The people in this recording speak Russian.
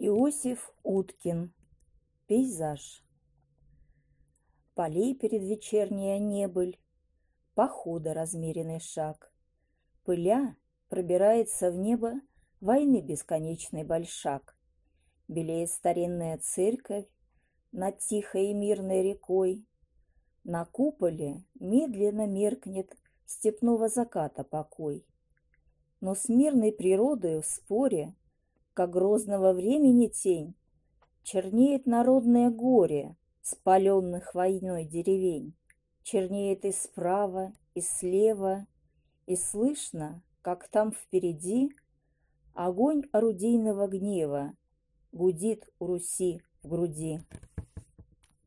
Иосиф Уткин. Пейзаж. Полей предвечерняя небыль, Похода размеренный шаг. Пыля пробирается в небо Войны бесконечный большак. Белеет старинная церковь Над тихой и мирной рекой. На куполе медленно меркнет Степного заката покой. Но с мирной природой в споре как грозного времени тень, Чернеет народное горе спаленных войной деревень. Чернеет и справа, и слева, и слышно, как там впереди Огонь орудийного гнева Гудит у Руси в груди.